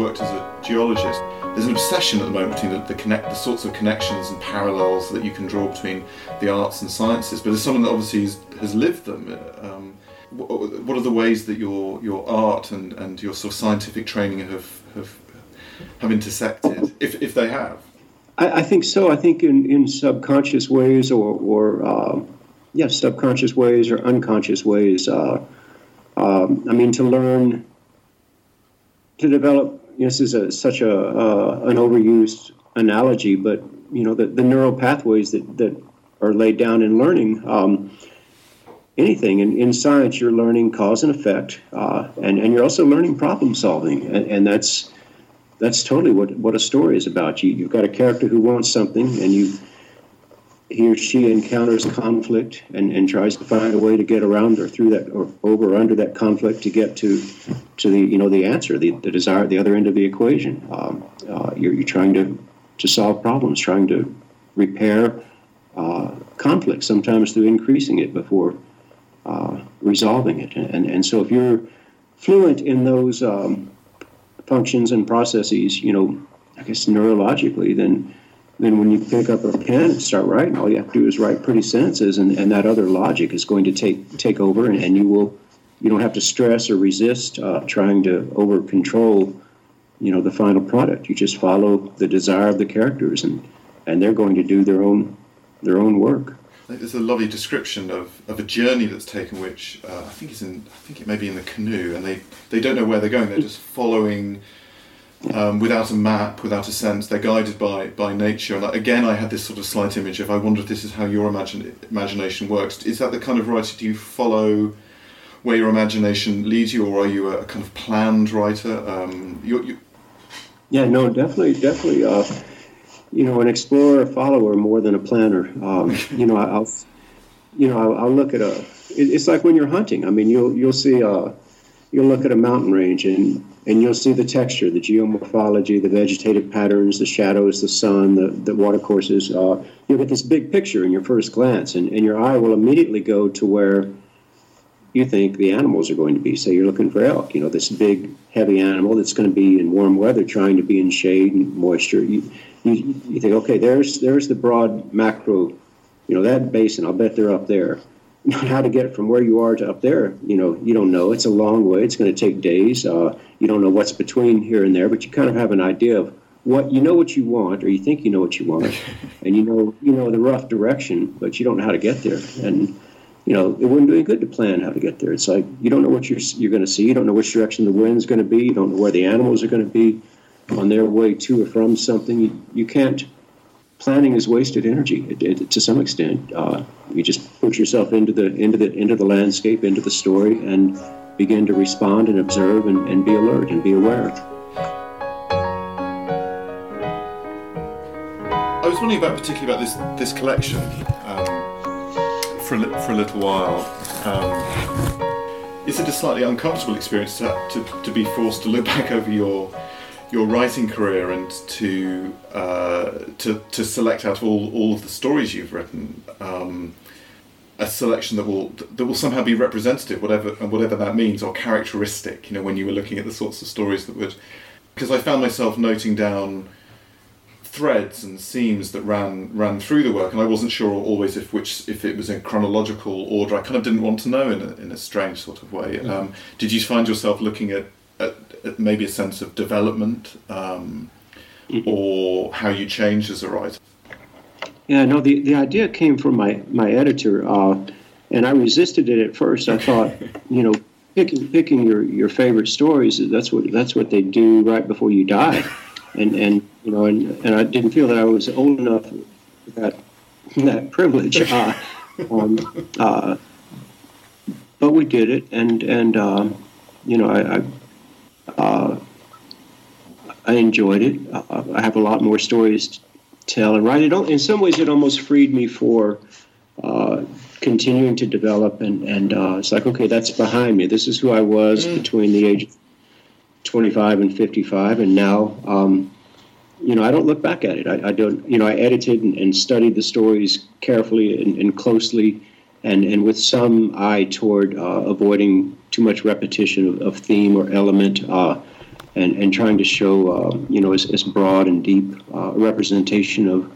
worked as a geologist, there's an obsession at the moment between the, the, connect, the sorts of connections and parallels that you can draw between the arts and sciences. But as someone that obviously has, has lived them, um, what are the ways that your your art and, and your sort of scientific training have have have intersected, if, if they have? I, I think so. I think in, in subconscious ways or, or uh, yeah, subconscious ways or unconscious ways. Uh, um, I mean, to learn, to develop. This is a, such a uh, an overused analogy, but you know the, the neural pathways that, that are laid down in learning. Um, anything in, in science, you're learning cause and effect, uh, and and you're also learning problem solving, and, and that's that's totally what what a story is about. You you've got a character who wants something, and you he or she encounters conflict and, and tries to find a way to get around or through that or over or under that conflict to get to to the you know the answer the, the desire the other end of the equation. Um, uh, you're, you're trying to to solve problems trying to repair uh, conflict sometimes through increasing it before uh, resolving it. And, and so if you're fluent in those um, functions and processes you know I guess neurologically then then when you pick up a pen and start writing, all you have to do is write pretty sentences, and, and that other logic is going to take take over, and, and you will you don't have to stress or resist uh, trying to over control you know the final product. You just follow the desire of the characters, and and they're going to do their own their own work. There's a lovely description of, of a journey that's taken, which uh, I think is in I think it may be in the canoe, and they, they don't know where they're going. They're just following um, without a map, without a sense. They're guided by by nature. And again, I had this sort of slight image of I wonder if this is how your imagine, imagination works. Is that the kind of writer? Do you follow where your imagination leads you, or are you a kind of planned writer? Um, you're, you yeah, no, definitely, definitely. Uh, you know, an explorer, follower, more than a planner. Um, you know, I'll, you know, I'll, I'll look at a. it's like when you're hunting. I mean, you'll you'll see a, uh, you'll look at a mountain range and and you'll see the texture, the geomorphology, the vegetative patterns, the shadows, the sun, the, the watercourses. Uh, you'll get this big picture in your first glance, and, and your eye will immediately go to where you think the animals are going to be. Say you're looking for elk, you know, this big, heavy animal that's going to be in warm weather, trying to be in shade and moisture. You, you, you think, okay, there's there's the broad macro, you know, that basin. I'll bet they're up there how to get from where you are to up there, you know, you don't know. It's a long way. It's going to take days. Uh, you don't know what's between here and there, but you kind of have an idea of what you know what you want, or you think you know what you want, and you know you know the rough direction, but you don't know how to get there. And you know it wouldn't do any good to plan how to get there. It's like you don't know what you're you're going to see. You don't know which direction the wind's going to be. You don't know where the animals are going to be on their way to or from something. You, you can't planning is wasted energy it, it, to some extent. Uh, you just put yourself into the into the into the landscape, into the story, and begin to respond and observe and, and be alert and be aware. I was wondering about particularly about this this collection um, for a, for a little while. Um, is it a slightly uncomfortable experience to, to, to be forced to look back over your your writing career and to uh, to to select out all all of the stories you've written, um, a selection that will that will somehow be representative, whatever and whatever that means, or characteristic. You know, when you were looking at the sorts of stories that would, because I found myself noting down threads and seams that ran ran through the work, and I wasn't sure always if which if it was in chronological order. I kind of didn't want to know in a, in a strange sort of way. Mm-hmm. Um, did you find yourself looking at maybe a sense of development um, mm-hmm. or how you changed as a writer? Yeah, no, the, the idea came from my, my editor, uh, and I resisted it at first. I thought, you know, picking picking your, your favorite stories that's what that's what they do right before you die, and and you know, and, and I didn't feel that I was old enough for that that privilege. Uh, um, uh, but we did it, and and uh, you know, I, I uh, I enjoyed it. Uh, I have a lot more stories to tell and write. It in some ways, it almost freed me for uh, continuing to develop. And, and uh, it's like, okay, that's behind me. This is who I was mm. between the age of 25 and 55. And now, um, you know, I don't look back at it. I, I don't, you know, I edited and, and studied the stories carefully and, and, closely and, and with some eye toward uh, avoiding too much repetition of, of theme or element. Uh, and, and trying to show, uh, you know, as, as broad and deep uh, representation of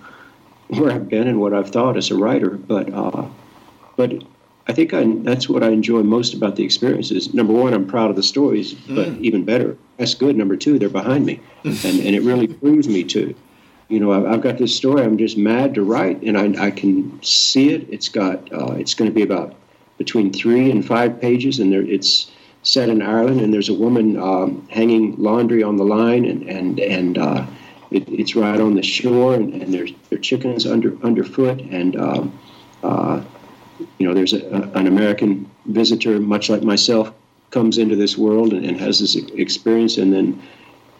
where I've been and what I've thought as a writer. But, uh, but I think I, that's what I enjoy most about the experiences. Number one, I'm proud of the stories, but mm. even better, that's good. Number two, they're behind me, and, and it really proves me to. You know, I've, I've, got this story. I'm just mad to write, and I, I can see it. It's got. Uh, it's going to be about between three and five pages, and there, it's set in Ireland, and there's a woman um, hanging laundry on the line, and and and uh, it, it's right on the shore, and, and there's there chickens under underfoot, and um, uh, you know there's a, a, an American visitor, much like myself, comes into this world and, and has this experience, and then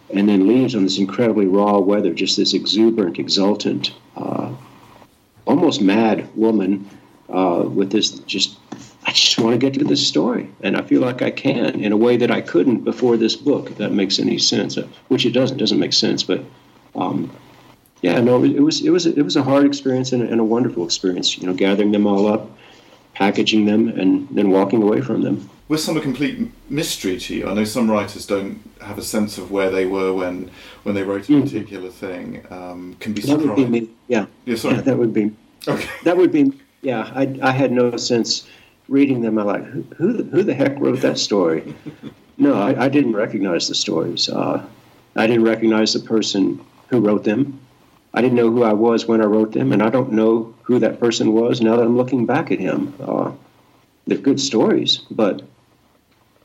and then leaves on this incredibly raw weather, just this exuberant, exultant, uh, almost mad woman uh, with this just I just want to get to this story, and I feel like I can in a way that I couldn't before this book. If that makes any sense, uh, which it doesn't. Doesn't make sense, but um, yeah, no, it was it was it was a hard experience and, and, a wonderful experience. You know, gathering them all up, packaging them, and then walking away from them. Was some a complete mystery to you? I know some writers don't have a sense of where they were when when they wrote a mm. particular thing. Um, can be surprised. That would be me. Yeah. Yeah. Sorry. Yeah, that would be. Okay. That would be. Yeah, I I had no sense reading them, I'm like, who, who, the, who the heck wrote that story? no, I, I, didn't recognize the stories. Uh, I didn't recognize the person who wrote them. I didn't know who I was when I wrote them, and I don't know who that person was now that I'm looking back at him. Uh, they're good stories, but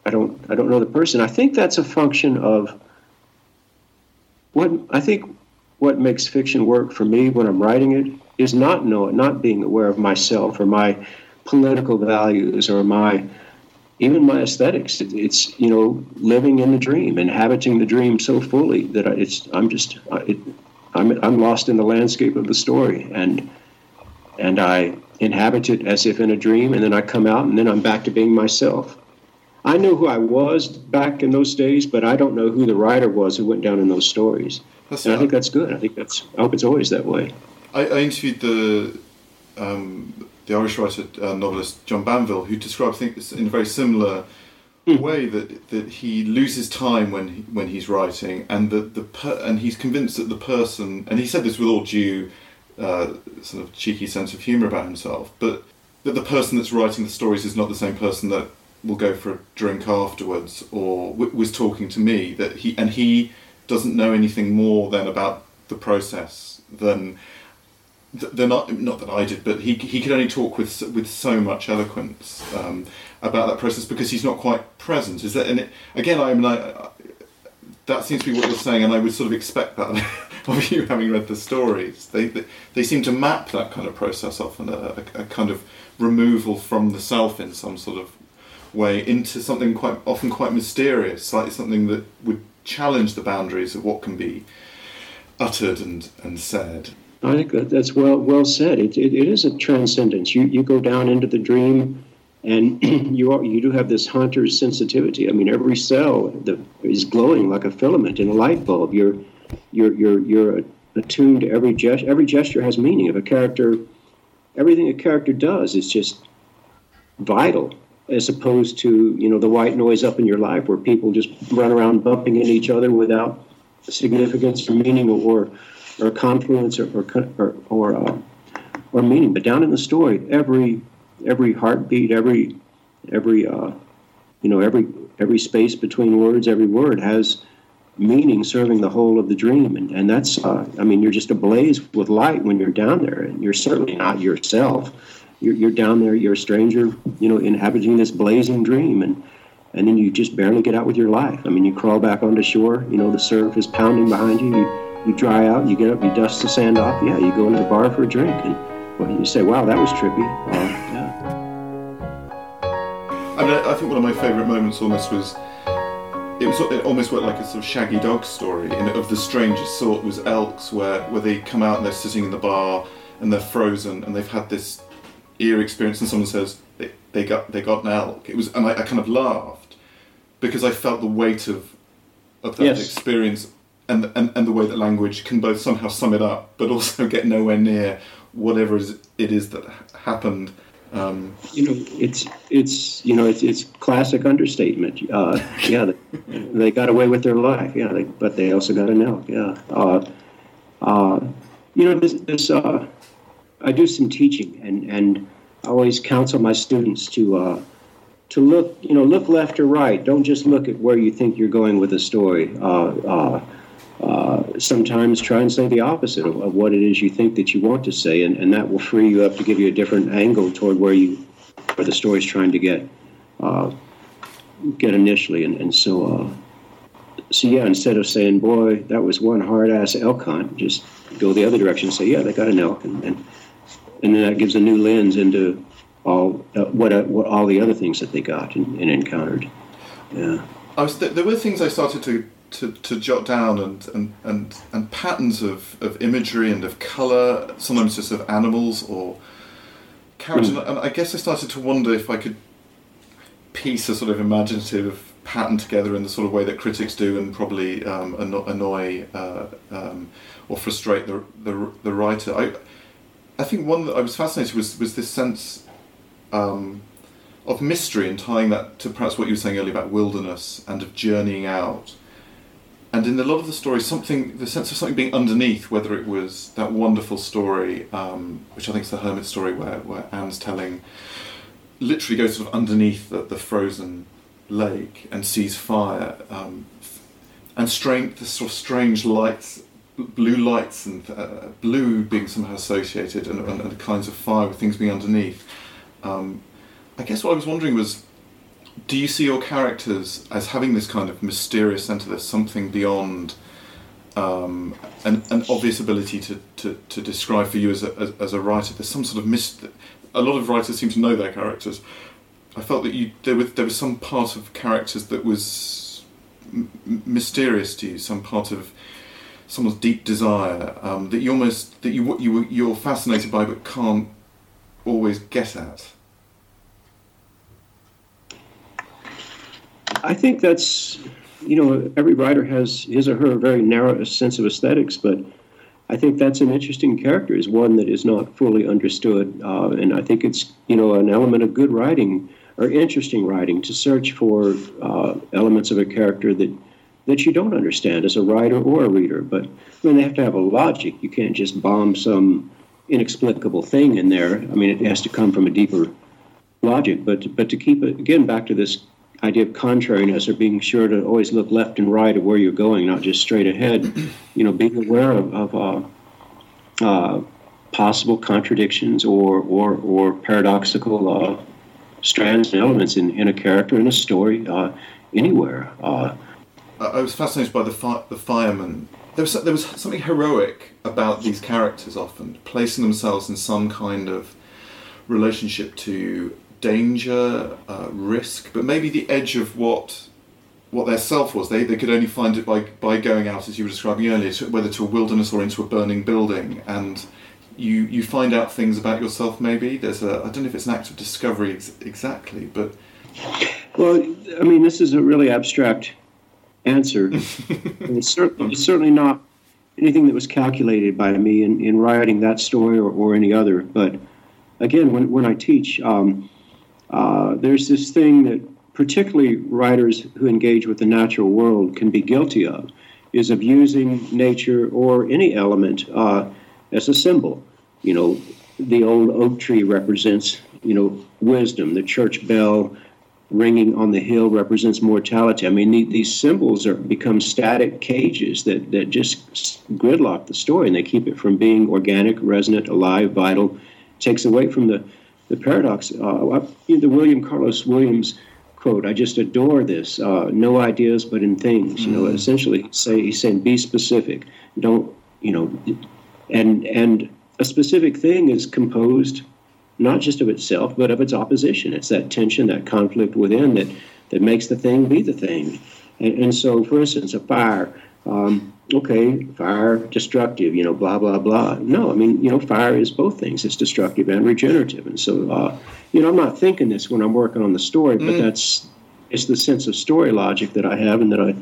I don't I don't know the person. I think that's a function of what I think what makes fiction work for me when I'm writing it is not knowing, not being aware of myself or my political values or my even my aesthetics. It's you know living in the dream, inhabiting the dream so fully that it's I'm just it, I'm I'm lost in the landscape of the story, and and I inhabit it as if in a dream, and then I come out, and then I'm back to being myself. I know who I was back in those days, but I don't know who the writer was who went down in those stories. That's and I think that's good. I think that's. I hope it's always that way. I, I interviewed the um, the Irish writer uh, novelist John Banville, who describes things in a very similar. Way that that he loses time when he, when he's writing, and that the per- and he's convinced that the person, and he said this with all due uh, sort of cheeky sense of humour about himself, but that the person that's writing the stories is not the same person that will go for a drink afterwards or w- was talking to me. That he and he doesn't know anything more than about the process than not not that I did, but he he could only talk with with so much eloquence um, about that process because he's not quite present. Is that and it, again? I mean, I, that seems to be what you're saying, and I would sort of expect that of you having read the stories. They, they, they seem to map that kind of process often, a, a, a kind of removal from the self in some sort of way into something quite often quite mysterious, like something that would challenge the boundaries of what can be uttered and, and said. I think that that's well well said. It, it, it is a transcendence. You you go down into the dream, and you are you do have this hunter's sensitivity. I mean, every cell the, is glowing like a filament in a light bulb. You're you're you're you're attuned to every gesture. Every gesture has meaning. If a character, everything a character does is just vital, as opposed to you know the white noise up in your life where people just run around bumping into each other without significance or meaning or or confluence or or or, uh, or meaning. But down in the story, every every heartbeat, every every uh, you know every every space between words, every word has meaning serving the whole of the dream. And, and that's uh, i mean you're just ablaze with light when you're down there. And you're certainly not yourself. You're, you're down there you're a stranger you know inhabiting this blazing dream. And and then you just barely get out with your life. I mean you crawl back onto shore you know the surf is pounding behind you, you you dry out, you get up, you dust the sand off. Yeah, you go into the bar for a drink, and well, you say, "Wow, that was trippy." Uh, yeah. I mean, I think one of my favourite moments almost was it was it almost worked like a sort of shaggy dog story and of the strangest sort was elks where where they come out and they're sitting in the bar and they're frozen and they've had this ear experience and someone says they, they got they got an elk it was and I, I kind of laughed because I felt the weight of of that yes. experience and, and, and the way that language can both somehow sum it up, but also get nowhere near whatever it is that happened. Um, you know, it's it's you know it's it's classic understatement. Uh, yeah, they, they, got away with their life. Yeah, they, but they also got an elk. Yeah, uh, uh, you know this this uh, I do some teaching and and I always counsel my students to uh, to look you know look left or right. Don't just look at where you think you're going with a story. Uh, sometimes try and say the opposite of, of, what it is you think that you want to say, and, and that will free you up to give you a different angle toward where you where the story's trying to get uh, get initially. And, and so, uh, so yeah, instead of saying, "Boy, that was one hard ass elk hunt," just go the other direction and say, "Yeah, they got an elk," and and, and then that gives a new lens into all uh, what uh, what all the other things that they got and, and encountered. Yeah. I was th- there were things I started to to, to jot down and, and, and, and patterns of, of imagery and of colour, sometimes just of animals or characters. Mm. And I guess I started to wonder if I could piece a sort of imaginative pattern together in the sort of way that critics do and probably um, annoy uh, um, or frustrate the, the, the writer. I, I think one that I was fascinated was, was this sense um, of mystery and tying that to perhaps what you were saying earlier about wilderness and of journeying out and in a lot of the stories, something the sense of something being underneath, whether it was that wonderful story, um, which I think is the hermit story, where where Anne's telling, literally goes sort of underneath the, the frozen lake and sees fire, um, and strange, the sort of strange lights, blue lights, and uh, blue being somehow associated, and, and, and, kinds of fire with things being underneath. Um, I guess what I was wondering was do you see your characters as having this kind of mysterious of there's something beyond um, an, an obvious ability to, to, to describe for you as a, as, as a writer? There's some sort of myst- a lot of writers seem to know their characters. I felt that you there was there was some part of characters that was m- mysterious to you, some part of someone's deep desire um, that you almost that you you you're fascinated by but can't always get at. I think that's, you know, every writer has his or her very narrow sense of aesthetics, but I think that's an interesting character, is one that is not fully understood. Uh, and I think it's, you know, an element of good writing or interesting writing to search for uh, elements of a character that that you don't understand as a writer or a reader. But I mean, they have to have a logic. You can't just bomb some inexplicable thing in there. I mean, it has to come from a deeper logic. But but to keep it again back to this idea of contrariness or being sure to always look left and right of where you're going, not just straight ahead. You know, being aware of, of uh, uh, possible contradictions or or, or paradoxical uh, strands and elements in, in a character in a story uh, anywhere. Uh, I was fascinated by the fi- the fireman. There was there was something heroic about these characters often placing themselves in some kind of relationship to danger, uh, risk, but maybe the edge of what what their self was. They, they could only find it by, by going out, as you were describing earlier, to, whether to a wilderness or into a burning building. And you you find out things about yourself. Maybe there's a I don't know if it's an act of discovery ex- exactly, but well, I mean, this is a really abstract answer. it's, certainly, it's certainly not anything that was calculated by me in, in writing that story or, or any other. But again, when, when I teach, um, uh, there's this thing that particularly writers who engage with the natural world can be guilty of, is of using nature or any element uh, as a symbol. You know, the old oak tree represents, you know, wisdom. The church bell ringing on the hill represents mortality. I mean, these symbols are become static cages that, that just gridlock the story, and they keep it from being organic, resonant, alive, vital. takes away from the the paradox. Uh, the William Carlos Williams quote, I just adore this. Uh, no ideas, but in things. You know, mm. essentially, say he's saying, be specific. Don't you know? And and a specific thing is composed not just of itself, but of its opposition. It's that tension, that conflict within that that makes the thing be the thing. And, and so, for instance, a fire. Um, okay, fire destructive, you know, blah blah blah. No, I mean, you know, fire is both things. It's destructive and regenerative. And so, uh, you know, I'm not thinking this when I'm working on the story, but mm. that's it's the sense of story logic that I have and that I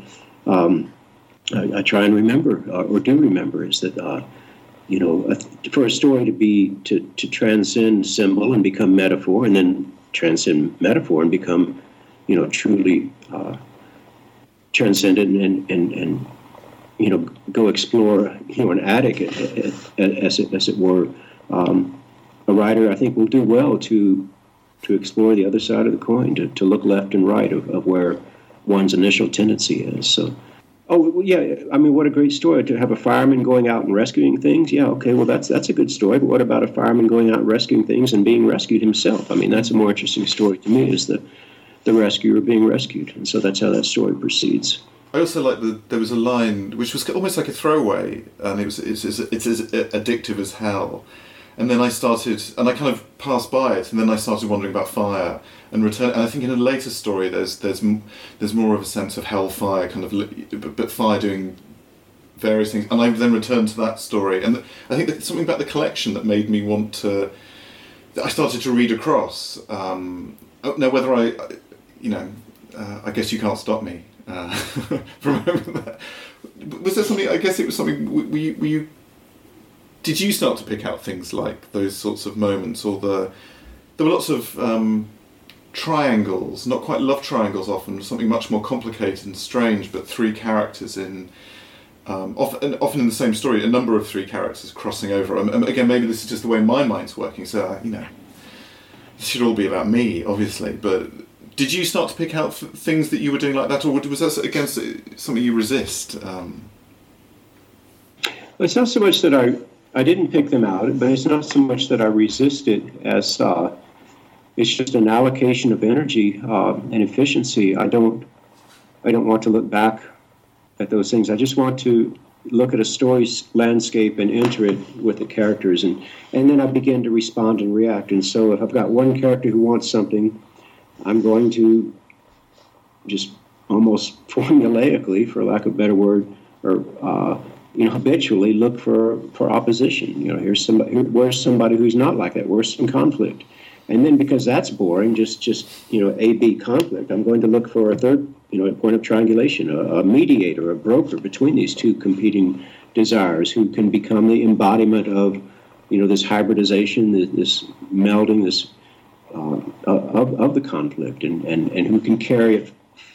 um, I, I, try and remember uh, or do remember is that uh, you know, a, for a story to be to, to transcend symbol and become metaphor, and then transcend metaphor and become, you know, truly uh, transcendent and, and, and you know go explore you know an attic eh, eh, eh, as it, as it were. Um, a writer I think will do well to to explore the other side of the coin, to, to look left and right of, of where one's initial tendency is. So, oh yeah, I mean, what a great story to have a fireman going out and rescuing things. Yeah, okay, well that's that's a good story. But what about a fireman going out and rescuing things and being rescued himself? I mean, that's a more interesting story to me. Is the the rescuer being rescued, and so that's how that story proceeds. I also like the there was a line which was almost like a throwaway, and it was it's, it's, it's as addictive as hell. And then I started, and I kind of passed by it, and then I started wondering about fire and return. And I think in a later story, there's there's there's more of a sense of hellfire, kind of, but, but fire doing various things. And I then returned to that story, and I think something about the collection that made me want to. I started to read across. Um, oh, now, whether I, you know, uh, I guess you can't stop me uh, from that. Was there something? I guess it was something. Were you, were you? Did you start to pick out things like those sorts of moments, or the? There were lots of um, triangles, not quite love triangles. Often something much more complicated and strange, but three characters in. Um, often, often in the same story, a number of three characters crossing over. Um, again, maybe this is just the way my mind's working. So uh, you know, it should all be about me, obviously. But did you start to pick out things that you were doing like that, or was that against something you resist? Um... Well, it's not so much that I I didn't pick them out, but it's not so much that I resist it as uh, it's just an allocation of energy uh, and efficiency. I don't I don't want to look back at those things. I just want to look at a story's landscape and enter it with the characters, and and then I begin to respond and react. And so if I've got one character who wants something I'm going to just almost formulaically, for lack of a better word, or uh, you know, habitually look for for opposition. You know, here's somebody. Here, where's somebody who's not like that? Where's some conflict? And then because that's boring, just just you know, A B conflict. I'm going to look for a third, you know, point of triangulation, a, a mediator, a broker between these two competing desires, who can become the embodiment of, you know, this hybridization, this, this melding, this uh, of, of the conflict and, and, and who can carry it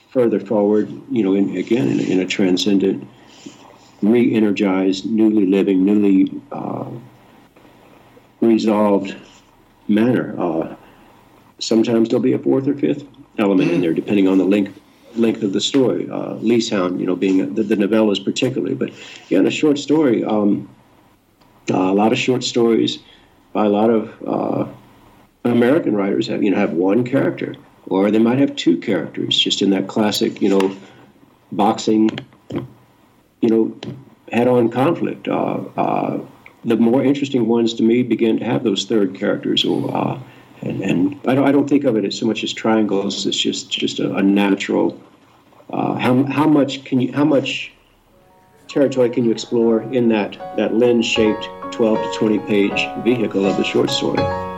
further forward, you know, in, again, in, in a transcendent, re energized, newly living, newly uh, resolved manner. Uh, sometimes there'll be a fourth or fifth element in there, depending on the length length of the story. Uh, Leeshound, you know, being the, the novellas particularly, but yeah, in a short story, um, uh, a lot of short stories by a lot of uh, American writers have you know have one character, or they might have two characters, just in that classic you know boxing, you know, head-on conflict. Uh, uh, the more interesting ones to me begin to have those third characters, or uh, and, and I don't I don't think of it as so much as triangles. It's just just a, a natural. Uh, how how much can you how much territory can you explore in that that lens-shaped 12 to 20 page vehicle of the short story?